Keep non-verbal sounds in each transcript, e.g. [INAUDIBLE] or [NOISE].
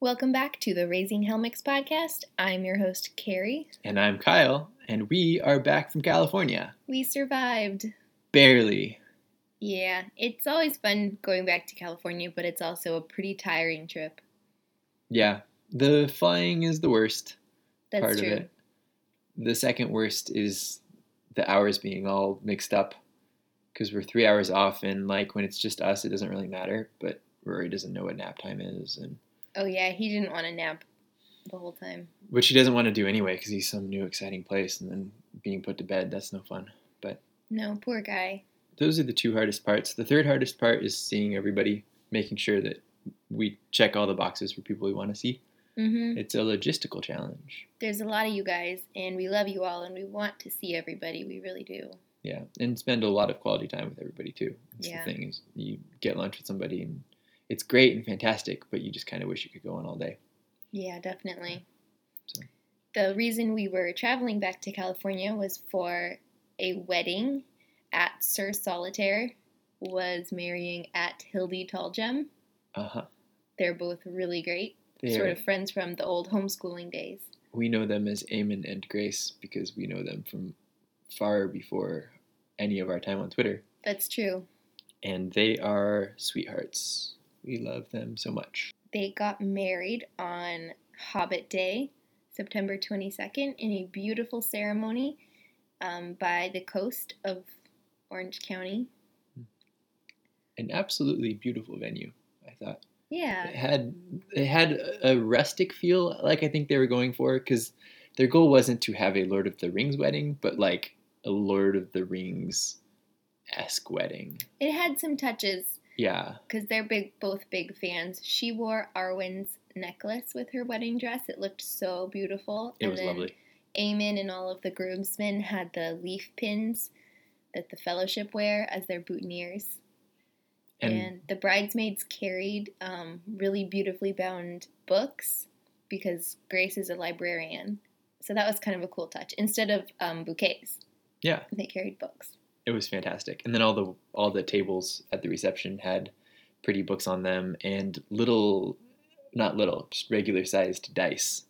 Welcome back to the Raising Helmicks podcast. I'm your host, Carrie. And I'm Kyle, and we are back from California. We survived. Barely. Yeah, it's always fun going back to California, but it's also a pretty tiring trip. Yeah, the flying is the worst That's part true. of it. The second worst is the hours being all mixed up because we're three hours off, and like when it's just us, it doesn't really matter. But Rory doesn't know what nap time is, and Oh, yeah, he didn't want to nap the whole time. which he doesn't want to do anyway because he's some new exciting place, and then being put to bed that's no fun. But No, poor guy. those are the two hardest parts. The third hardest part is seeing everybody, making sure that we check all the boxes for people we want to see. hmm It's a logistical challenge. There's a lot of you guys, and we love you all, and we want to see everybody. We really do. Yeah, and spend a lot of quality time with everybody too. That's Yeah. the thing is you get lunch with somebody and it's great and fantastic, but you just kind of wish you could go on all day. Yeah, definitely. So- The reason we were traveling back to California was for a wedding at Sir Solitaire was marrying at Hildy Tallgem. Uh huh. They're both really great. Sort of friends from the old homeschooling days. We know them as Eamon and Grace because we know them from far before any of our time on Twitter, That's true. and they are sweethearts. We love them so much. They got married on Hobbit Day, September 22nd, in a beautiful ceremony um, by the coast of Orange County. An absolutely beautiful venue, I thought. Yeah. it had it had a rustic feel like i think they were going for because their goal wasn't to have a lord of the rings wedding but like a lord of the rings esque wedding It had some touches yeah because they're big, both big fans. She wore Arwen's necklace with her wedding dress. It looked so beautiful. it and was then lovely Eamon and all of the groomsmen had the leaf pins that the fellowship wear as their boutonnieres. and, And, the bridesmaids carried um, really beautifully bound books because Grace is a librarian. So that was kind of a cool touch. Instead of um, bouquets, yeah they carried books. It was fantastic and then all the all the tables at the reception had pretty books on them and little not little just regular sized dice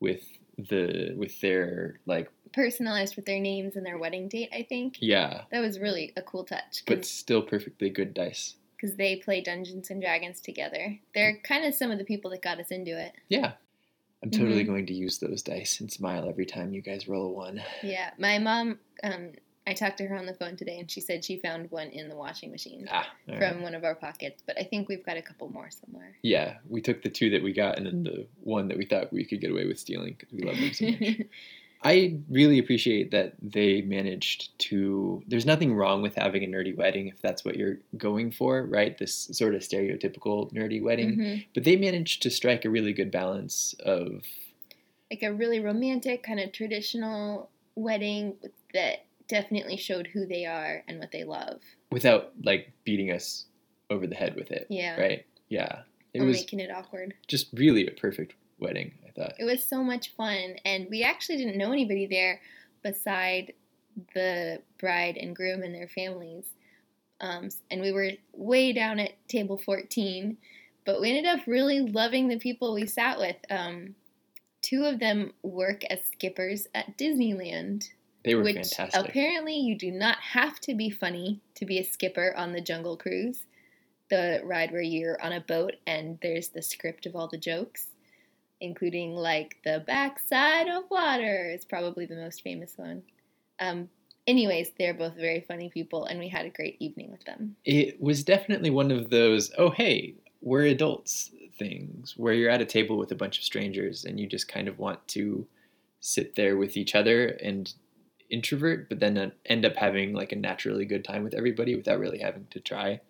with the with their like Personalized with their names and their wedding date, I think. yeah That was really a cool touch but still perfectly good dice because they play Dungeons and Dragons together. They're kind of some of the people that got us into it. Yeah. I'm totally Mhm. going to use those dice and smile every time you guys roll a one. Yeah, my mom. Um, I talked to her on the phone today, and she said she found one in the washing machine Ah, from right. one of our pockets. But I think we've got a couple more somewhere. Yeah, we took the two that we got and then the one that we thought we could get away with stealing because we love them so much. [LAUGHS] I really appreciate that they managed to. There's nothing wrong with having a nerdy wedding if that's what you're going for, right? This sort of stereotypical nerdy wedding. Mhm. But they managed to strike a really good balance of Like a really romantic, kind of traditional wedding that definitely showed who they are and what they love. without like beating us over the head with it. Yeah. Right. Yeah. It or was making it awkward. just really a perfect wedding. I thought. It was so much fun, and we actually didn't know anybody there beside the bride and groom and their families. Um, and we were way down at table 14, but we ended up really loving the people we sat with. Um, two of them work as skippers at Disneyland, They were which fantastic. apparently you do not have to be funny to be a skipper on the Jungle Cruise, the ride where you're on a boat and there's the script of all the jokes, including like the backside of water is probably the most famous one. Um, anyways, they're both very funny people, and we had a great evening with them. it was definitely one of those oh hey we're adults things where you're at a table with a bunch of strangers and you just kind of want to sit there with each other and introvert but then uh, end up having like a naturally good time with everybody without really having to try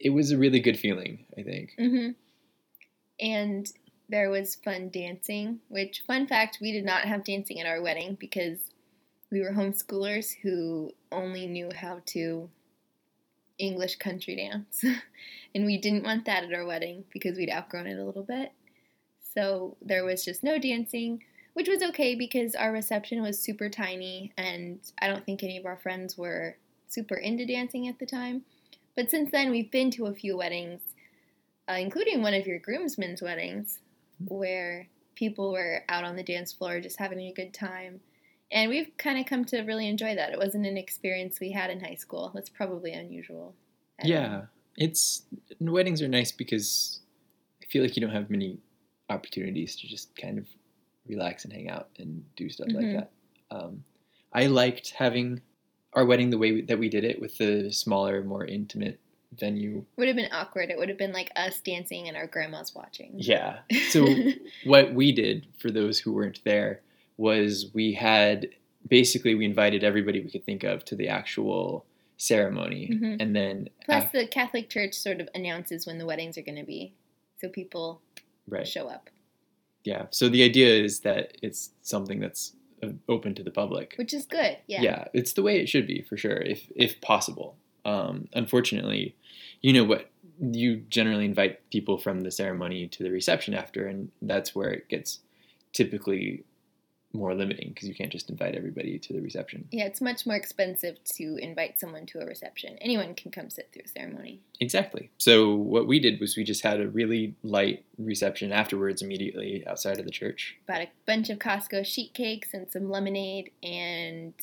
it was a really good feeling i think hmm And there was fun dancing, which, fun fact, we did not have dancing at our wedding because we were homeschoolers who only knew how to English country dance. [LAUGHS] and we didn't want that at our wedding because we'd outgrown it a little bit. So there was just no dancing, which was okay because our reception was super tiny and I don't think any of our friends were super into dancing at the time. But since then, we've been to a few weddings uh, including one of your groomsmen's weddings, where people were out on the dance floor just having a good time. And we've kind of come to really enjoy that. It wasn't an experience we had in high school. That's probably unusual. Yeah, it's weddings are nice because I feel like you don't have many opportunities to just kind of relax and hang out and do stuff Mhm. like that. Um, I liked having our wedding the way we, that we did it with the smaller, more intimate venue. Would have been awkward. It would have been like us dancing and our grandmas watching. Yeah. So [LAUGHS] what we did for those who weren't there was we had basically we invited everybody we could think of to the actual ceremony, Mhm. and then Plus, af- the Catholic Church sort of announces when the weddings are going to be, so people right. show up, Yeah. So the idea is that it's something that's uh, open to the public. which is good. Yeah. Yeah. it's the way it should be for sure, if if possible. Um, unfortunately, you know what? You generally invite people from the ceremony to the reception after, and that's where it gets typically more limiting because you can't just invite everybody to the reception. Yeah, it's much more expensive to invite someone to a reception. Anyone can come sit through a ceremony. Exactly. So what we did was we just had a really light reception afterwards, immediately outside of the church. Bought a bunch of Costco sheet cakes and some lemonade and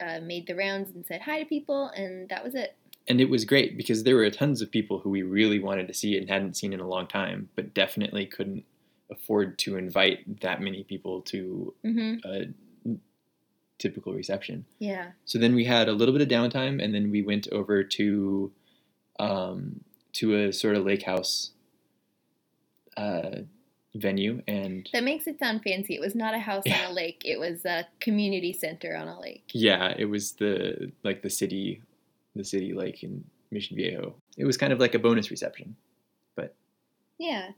uh, made the rounds and said hi to people, and that was it. and it was great because there were tons of people who we really wanted to see and hadn't seen in a long time, but definitely couldn't afford to invite that many people to hmm a typical reception. Yeah. So then we had a little bit of downtime, and then we went over to um, to a sort of lake house uh, venue, and That makes it sound fancy. It was not a house Yeah. on a lake. It was a community center on a lake. yeah, it was the like the city, the city lake in Mission Viejo. It was kind of like a bonus reception. But yeah.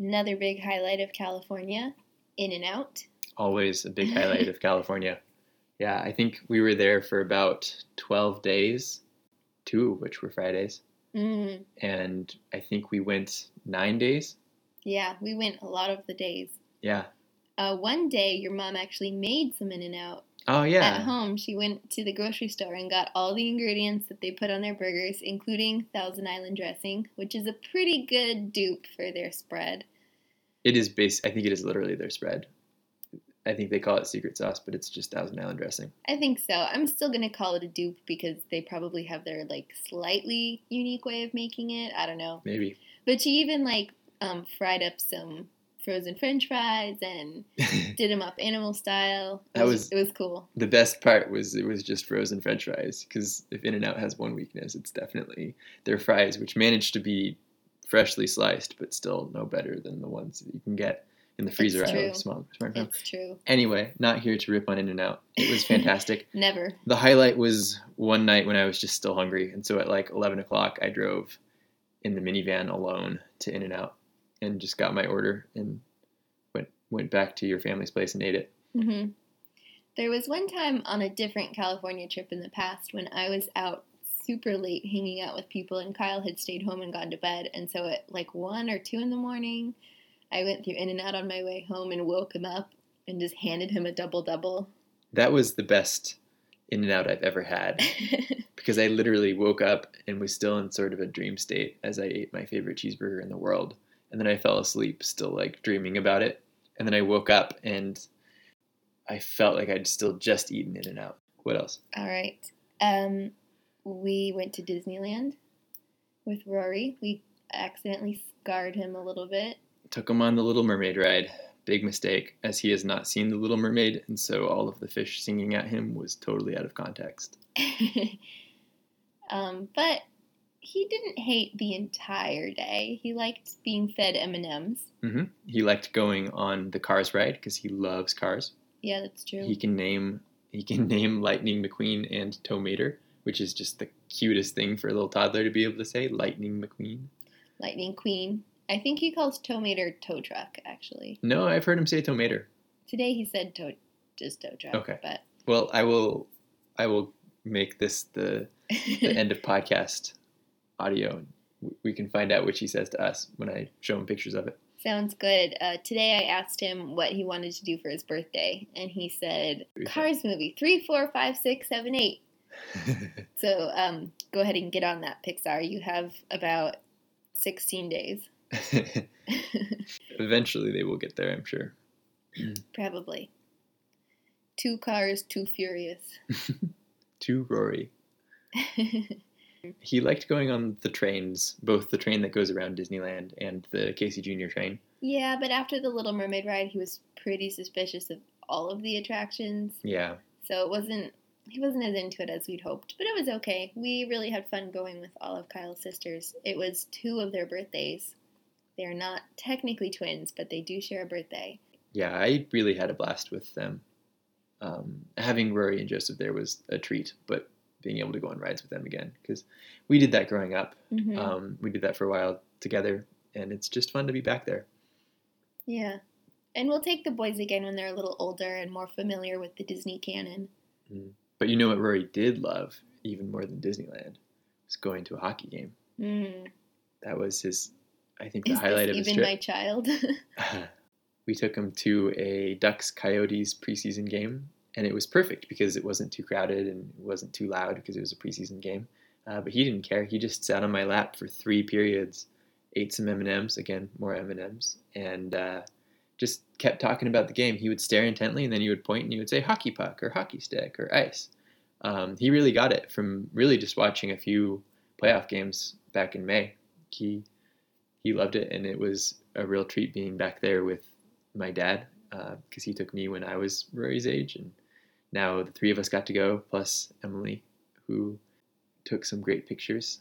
Another big highlight of California, In and Out. always a big highlight of [LAUGHS] California. Yeah, I think we were there for about 12 days, two of which were Fridays. Mm, And I think we went nine days. yeah, we went a lot of the days. Yeah. Uh, one day, your mom actually made some In and Out Oh, yeah. at home. She went to the grocery store and got all the ingredients that they put on their burgers, including Thousand Island dressing, which is a pretty good dupe for their spread. It is base. I think it is literally their spread. I think they call it secret sauce, but it's just Thousand Island dressing. I think so. I'm still gonna call it a dupe because they probably have their like slightly unique way of making it. I don't know. Maybe. But she even like um, fried up some frozen French fries and [LAUGHS] did them up animal style. It That was, was- it was cool. the best part was it was just frozen French fries. Because if In and Out has one weakness, it's definitely their fries, which managed to be freshly sliced, but still no better than the ones that you can get in the freezer aisle true. of small smartphone. It's true. Anyway, not here to rip on In and Out. It was [LAUGHS] fantastic. Never. the highlight was one night when I was just still hungry, and so at like eleven o'clock, I drove in the minivan alone to In and Out, and just got my order and went went back to your family's place and ate it. hmm There was one time on a different California trip in the past when I was out super late hanging out with people, and Kyle had stayed home and gone to bed. And so at like one or two in the morning, I went through In and Out on my way home and woke him up and just handed him a double double. That was the best In and Out I've ever had [LAUGHS] because I literally woke up and was still in sort of a dream state as I ate my favorite cheeseburger in the world, and then I fell asleep, still like dreaming about it, and then I woke up and I felt like I'd still just eaten In and Out. What else? All right. Um, we went to Disneyland with Rory. We accidentally scarred him a little bit. took him on the Little Mermaid ride. Big mistake, as he has not seen the Little Mermaid, and so all of the fish singing at him was totally out of context. [LAUGHS] um, but he didn't hate the entire day. He liked being fed M and M's. hmm He liked going on the Cars ride because he loves cars. Yeah, that's true. He can name he can [LAUGHS] name Lightning McQueen and Tow Mater, which is just the cutest thing for a little toddler to be able to say. Lightning McQueen. Lightning Queen. I think he calls tow mater tow truck. Actually, No, I've heard him say Tomater. today he said tow, just tow truck. Okay. but Well, I will I will make this the the [LAUGHS] end of podcast audio. We can find out which he says to us when I show him pictures of it. Sounds good. Uh, today I asked him what he wanted to do for his birthday, and he said Cars movie three, four, five, six, seven, eight. [LAUGHS] So um, go ahead and get on that, Pixar. You have about sixteen days. [LAUGHS] [LAUGHS] Eventually, they will get there, I'm sure. Probably. Two cars, too furious. to Rory. He liked going on the trains, both the train that goes around Disneyland and the Casey Jr. train. yeah, but after the Little Mermaid ride, he was pretty suspicious of all of the attractions. Yeah, So it wasn't he wasn't as into it as we'd hoped, but it was okay. We really had fun going with all of Kyle's sisters. It was two of their birthdays. They are not technically twins, but they do share a birthday. yeah, I really had a blast with them. Um, having Rory and Joseph there was a treat, but being able to go on rides with them again because we did that growing up. Mhm. Um, we did that for a while together, and it's just fun to be back there. yeah. And we'll take the boys again when they're a little older and more familiar with the Disney canon. But you know what Rory did love even more than Disneyland was going to a hockey game. Mm. That was his, I think, the Is highlight of his trip. even my child? [LAUGHS] [LAUGHS] we took him to a Ducks Coyotes preseason game, and it was perfect because it wasn't too crowded and it wasn't too loud because it was a preseason game. Uh, but he didn't care. He just sat on my lap for three periods, ate some M and M's again, more M and M's, and uh, just kept talking about the game. He would stare intently, and then he would point and he would say hockey puck or hockey stick or ice. Um, he really got it from really just watching a few playoff games back in May. He he loved it, and it was a real treat being back there with my dad because he took me when I was Rory's age, and now the three of us got to go, plus Emily, who took some great pictures,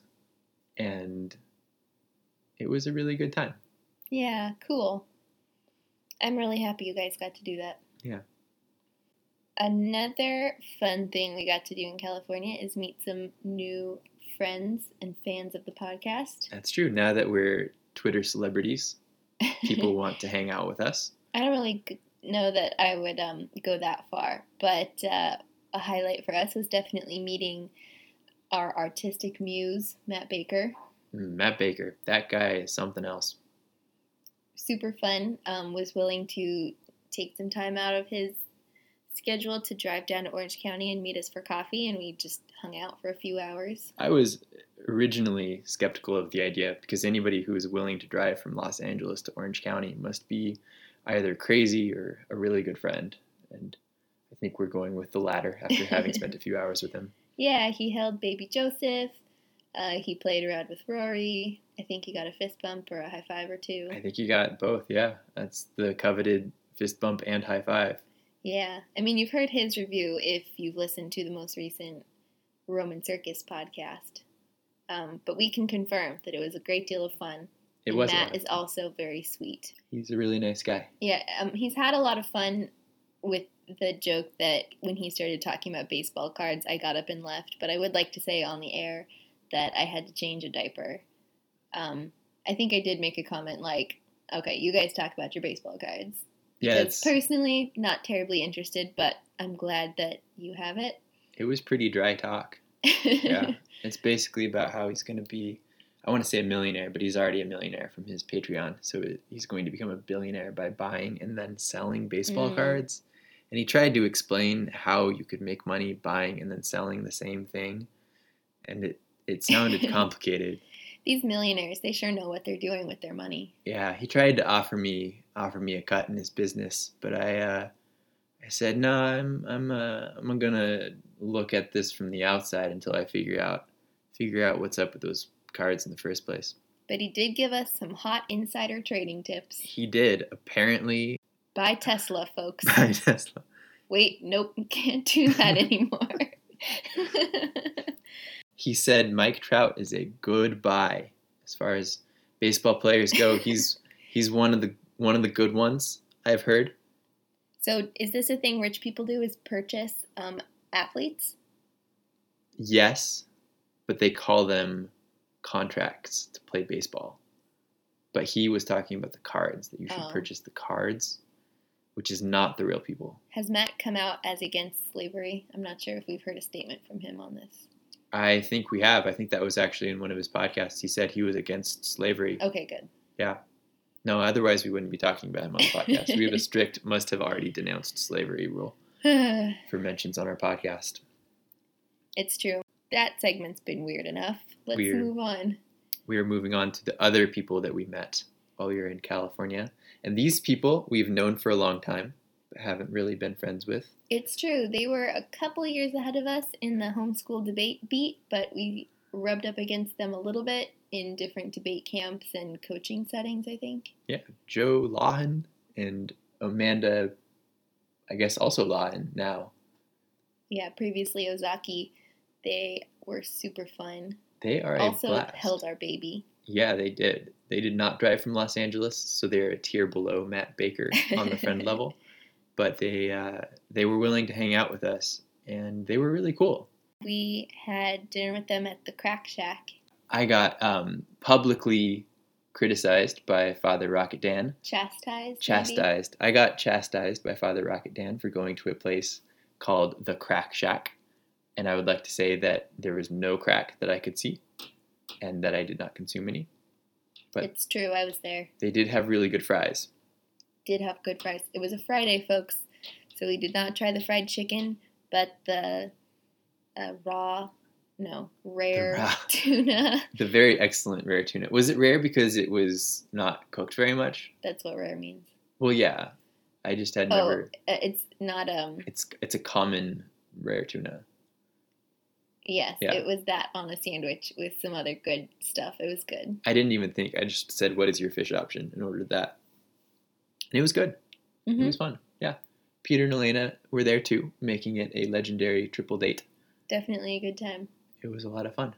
and it was a really good time. yeah, cool. I'm really happy you guys got to do that. Yeah. Another fun thing we got to do in California is meet some new friends and fans of the podcast. That's true. Now that we're Twitter celebrities, people [LAUGHS] want to hang out with us. I don't really know that I would um, go that far, but uh, a highlight for us was definitely meeting our artistic muse, Matt Baker. Mm, Matt Baker, that guy is something else. Super fun. Um, was willing to take some time out of his schedule to drive down to Orange County and meet us for coffee, and we just hung out for a few hours. I was originally skeptical of the idea because anybody who is willing to drive from Los Angeles to Orange County must be either crazy or a really good friend. And I think we're going with the latter after having [LAUGHS] spent a few hours with him. Yeah, he held baby Joseph. Uh, he played around with Rory. I think he got a fist bump or a high five or two. I think he got both. Yeah, that's the coveted fist bump and high five. Yeah, I mean, you've heard his review if you've listened to the most recent Roman Circus podcast. Um, but we can confirm that it was a great deal of fun. It was. Matt is also very sweet. He's a really nice guy. Yeah, um, he's had a lot of fun with the joke that when he started talking about baseball cards, I got up and left. But I would like to say on the air that I had to change a diaper. Um, I think I did make a comment like, okay, you guys talk about your baseball cards. Yeah, it's, personally, not terribly interested, but I'm glad that you have it. it was pretty dry talk. Yeah, [LAUGHS] it's basically about how he's going to be. I want to say a millionaire, but he's already a millionaire from his Patreon. So he's going to become a billionaire by buying and then selling baseball Mm. cards. And he tried to explain how you could make money buying and then selling the same thing, and it it sounded [LAUGHS] complicated. These millionaires, they sure know what they're doing with their money. Yeah, he tried to offer me offer me a cut in his business, but I uh, I said no. I'm I'm uh, I'm gonna look at this from the outside until I figure out figure out what's up with those cards in the first place. But he did give us some hot insider trading tips. He did apparently Buy Tesla, folks. [LAUGHS] buy Tesla. Wait, nope, [LAUGHS] can't do that anymore. He said Mike Trout is a good buy as far as baseball players go. [LAUGHS] He's he's one of the one of the good ones I've heard. so, is this a thing rich people do? Is purchase um, athletes? Yes, but they call them contracts to play baseball. But he was talking about the cards, that you should Oh. purchase the cards, which is not the real people. Has Matt come out as against slavery? I'm not sure if we've heard a statement from him on this. I think we have. I think that was actually in one of his podcasts. He said he was against slavery. Okay, good. Yeah. No, otherwise we wouldn't be talking about him on the podcast. we have a [LAUGHS] strict must have already denounced slavery rule [LAUGHS] for mentions on our podcast. it's true. That segment's been weird enough. Let's Weird. move on. We are moving on to the other people that we met. while we were in California. And these people we've known for a long time, haven't really been friends with. It's true. They were a couple years ahead of us in the homeschool debate beat, but we rubbed up against them a little bit in different debate camps and coaching settings, I think. Yeah, Joe Lahan and Amanda, I guess also Lahan now. Yeah, previously Ozaki. They were super fun. They are also a blast. held our baby. Yeah, they did. They did not drive from Los Angeles, so they're a tier below Matt Baker on the friend [LAUGHS] level. But they uh, they were willing to hang out with us, and they were really cool. We had dinner with them at the Crack Shack. I got um, publicly criticized by Father Rocket Dan. Chastised. maybe? Chastised. I got chastised by Father Rocket Dan for going to a place called the Crack Shack, and I would like to say that there was no crack that I could see, and that I did not consume any. but- It's true. I was there. They did have really good fries. Did have good fries. It was a Friday, folks, so we did not try the fried chicken, but the uh, raw, no, rare raw. [LAUGHS] tuna. The very excellent rare tuna. Was it rare because it was not cooked very much? That's what rare means. Well, yeah. I just had Oh, never. uh, it's not um. It's it's a common rare tuna. Yes, Yeah. it was that on a sandwich with some other good stuff. It was good. I didn't even think. I just said, "What is your fish option?" and ordered that. And it was good. It hmm was fun. Yeah. Peter and Elena were there too, making it a legendary triple date. Definitely a good time. It was a lot of fun.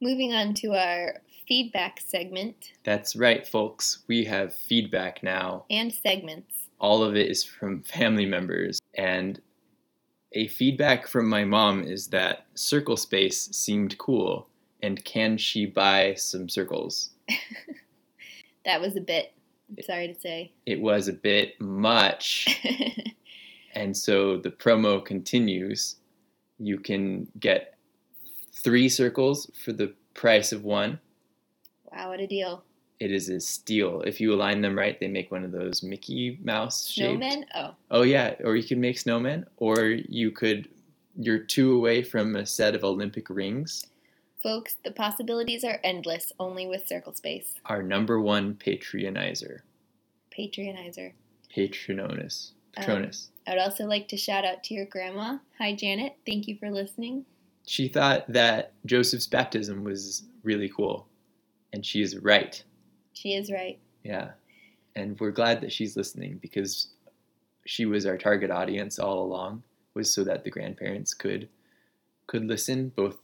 Moving on to our feedback segment That's right, folks. We have feedback now. and segments. All of it is from family members. And a feedback from my mom is that circle space seemed cool. And can she buy some circles? [LAUGHS] That was a bit. I'm sorry to say. It was a bit much. [LAUGHS] And so the promo continues. You can get three circles for the price of one. wow, what a deal. It is a steal. If you align them right, they make one of those Mickey Mouse shaped. Snowmen? Oh, Oh yeah, or you can make snowmen, or you could. You're two away from a set of Olympic rings. Folks, the possibilities are endless only with Circle Space. Our number one patronizer, Patreonizer. patronus, Um, patronus. I would also like to shout out to your grandma. Hi, Janet. Thank you for listening. she thought that Joseph's baptism was really cool, and she is right. She is right. Yeah. And we're glad that she's listening because she was our target audience all along was so that the grandparents could could listen both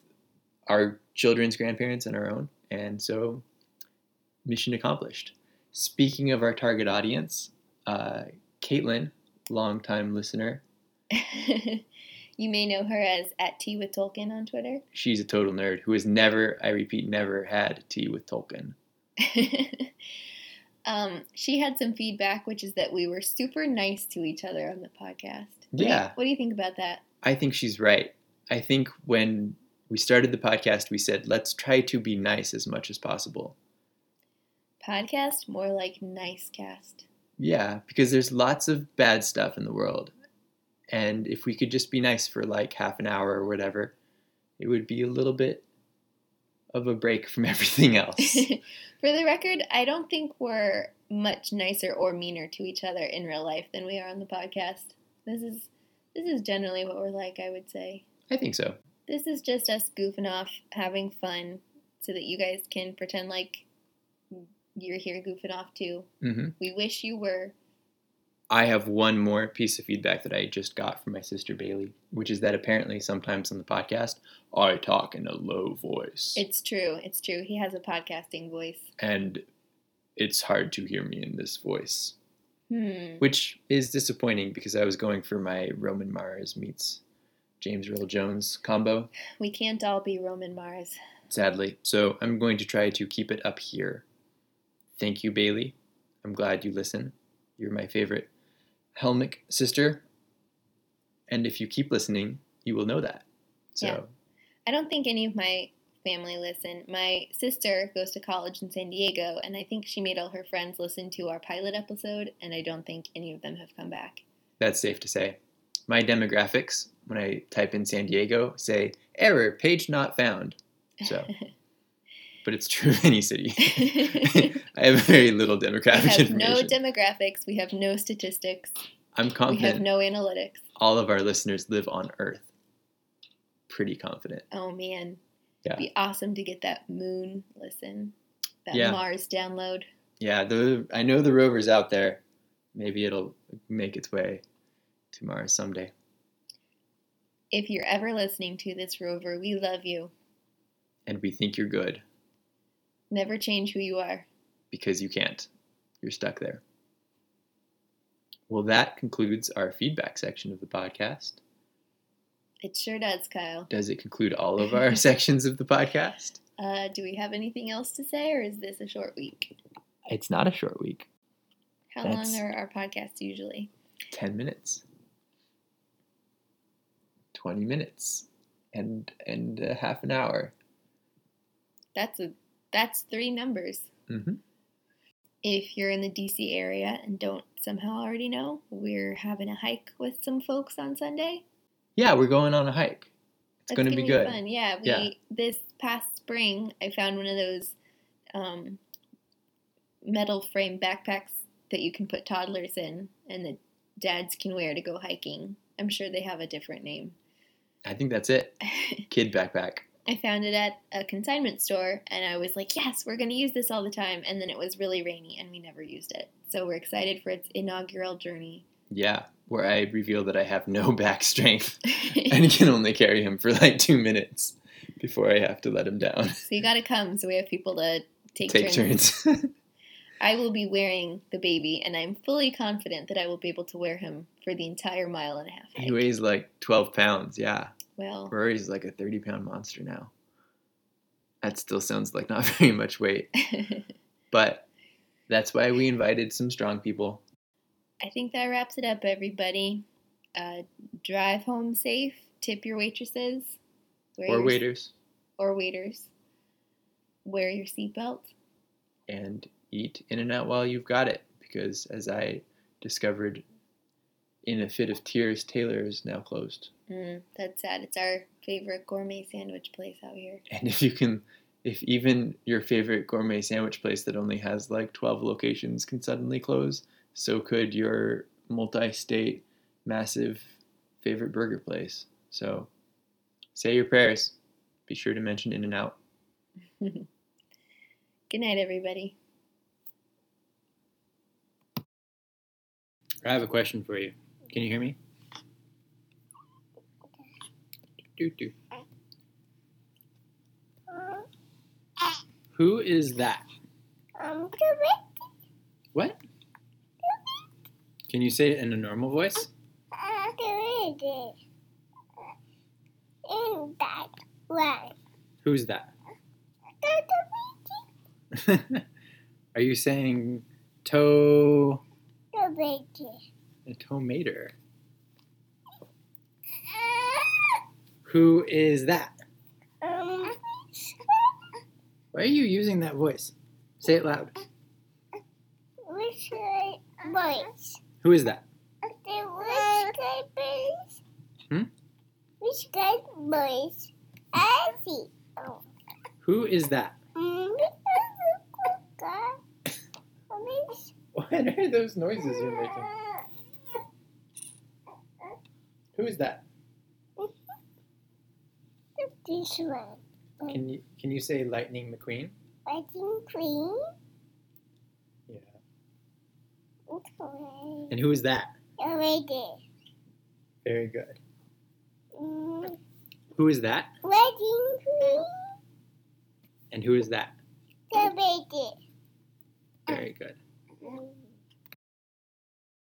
our children's grandparents and our own and so mission accomplished speaking of our target audience uh, caitlin longtime listener [LAUGHS] you may know her as at Tea with Tolkien on Twitter. she's a total nerd who has never i repeat never had tea with tolkien [LAUGHS] um, she had some feedback, which is that we were super nice to each other on the podcast. What do you- Yeah. what do you think about that? I think she's right. I think when we started the podcast, we said, let's try to be nice as much as possible. Podcast? More like nice cast. Yeah, because there's lots of bad stuff in the world. And if we could just be nice for like half an hour or whatever, it would be a little bit of a break from [LAUGHS] everything else. [LAUGHS] For the record, I don't think we're much nicer or meaner to each other in real life than we are on the podcast. This is this is generally what we're like, I would say. I think so. This is just us goofing off, having fun, so that you guys can pretend like you're here goofing off too. hmm We wish you were. I have one more piece of feedback that I just got from my sister Bailey, which is that apparently sometimes on the podcast, I talk in a low voice. It's true. It's true. He has a podcasting voice. and it's hard to hear me in this voice, Hmm. which is disappointing because I was going for my Roman Mars meets James Earl Jones combo, We can't all be Roman Mars. sadly. So I'm going to try to keep it up here. Thank you, Bailey. I'm glad you listen. You're my favorite Helmick sister. And if you keep listening, you will know that. So, Yeah. I don't think any of my family listen. My sister goes to college in San Diego, and I think she made all her friends listen to our pilot episode, and I don't think any of them have come back. that's safe to say. My demographics, when I type in San Diego, say error, page not found. So, [LAUGHS] but it's true of any city. [LAUGHS] [LAUGHS] I have very little demographic we have no demographics. We have no statistics. I'm confident. We have no analytics. all of our listeners live on Earth. Pretty confident. Oh man. Yeah. It'd be awesome to get that moon listen. That Yeah. Mars download. Yeah, the I know the rover's out there. Maybe it'll make its way to Mars someday. If you're ever listening to this rover, we love you. And we think you're good Never change who you are. because you can't. You're stuck there. Well, that concludes our feedback section of the podcast. It sure does, Kyle. Does it conclude all of our [LAUGHS] sections of the podcast? Uh, do we have anything else to say, or is this a short week? It's not a short week. How That's- long are our podcasts usually? 10 minutes. 20 minutes. And and a half an hour. That's a that's three numbers. hmm If you're in the DC area and don't somehow already know, we're having a hike with some folks on Sunday. Yeah, we're going on a hike. It's going to be good. Fun. Yeah, we Yeah. this past spring I found one of those um, metal frame backpacks that you can put toddlers in, and the dads can wear to go hiking. I'm sure they have a different name. I think that's it. [LAUGHS] Kid backpack. I found it at a consignment store, and I was like, "Yes, we're going to use this all the time." And then it was really rainy, and we never used it. So we're excited for its inaugural journey. Yeah, where I reveal that I have no [LAUGHS] back strength [LAUGHS] and can only carry him for like two minutes before I have to let him down. so you got to come, so we have people to take, Take turns. turns. I will be wearing the baby, and I'm fully confident that I will be able to wear him for the entire mile and a half. he weighs like 12 pounds. Yeah. Well, Rory's like a 30 pound monster now. That still sounds like not [LAUGHS] very much weight, [LAUGHS] but that's why we invited some strong people. I think that wraps it up, everybody. Uh, drive home safe. Tip your waitresses. Wear Or your- waiters. Or waiters. Wear your seatbelt. and eat in and out while you've got it because as i discovered in a fit of tears taylor is now closed Mm, that's sad. It's our favorite gourmet sandwich place out here. and if you can if even your favorite gourmet sandwich place that only has like 12 locations can suddenly close so could your multi-state massive favorite burger place so say your prayers be sure to mention in and out [LAUGHS] Good night, everybody. I have a question for you. Can you hear me? Doo doo. Uh-huh. Who is that? Um, What? Can you say it in a normal voice? Uh, uh, in that way. Who's that? [LAUGHS] Are you saying toe The a tomater? Who is that? Um, Why are you using that voice? Say it loud. which boys? Who is that? The which guy? Hmm? Which boys? I. Oh. Who is that? [LAUGHS] What are those noises you're making? Who is that? This one. Can you can you say Lightning McQueen? Fighting queen. Yeah. Okay. And who is that? Already. Very good. Mm, Who is that? wedding queen. And who is that? The baby. Very good. Mm.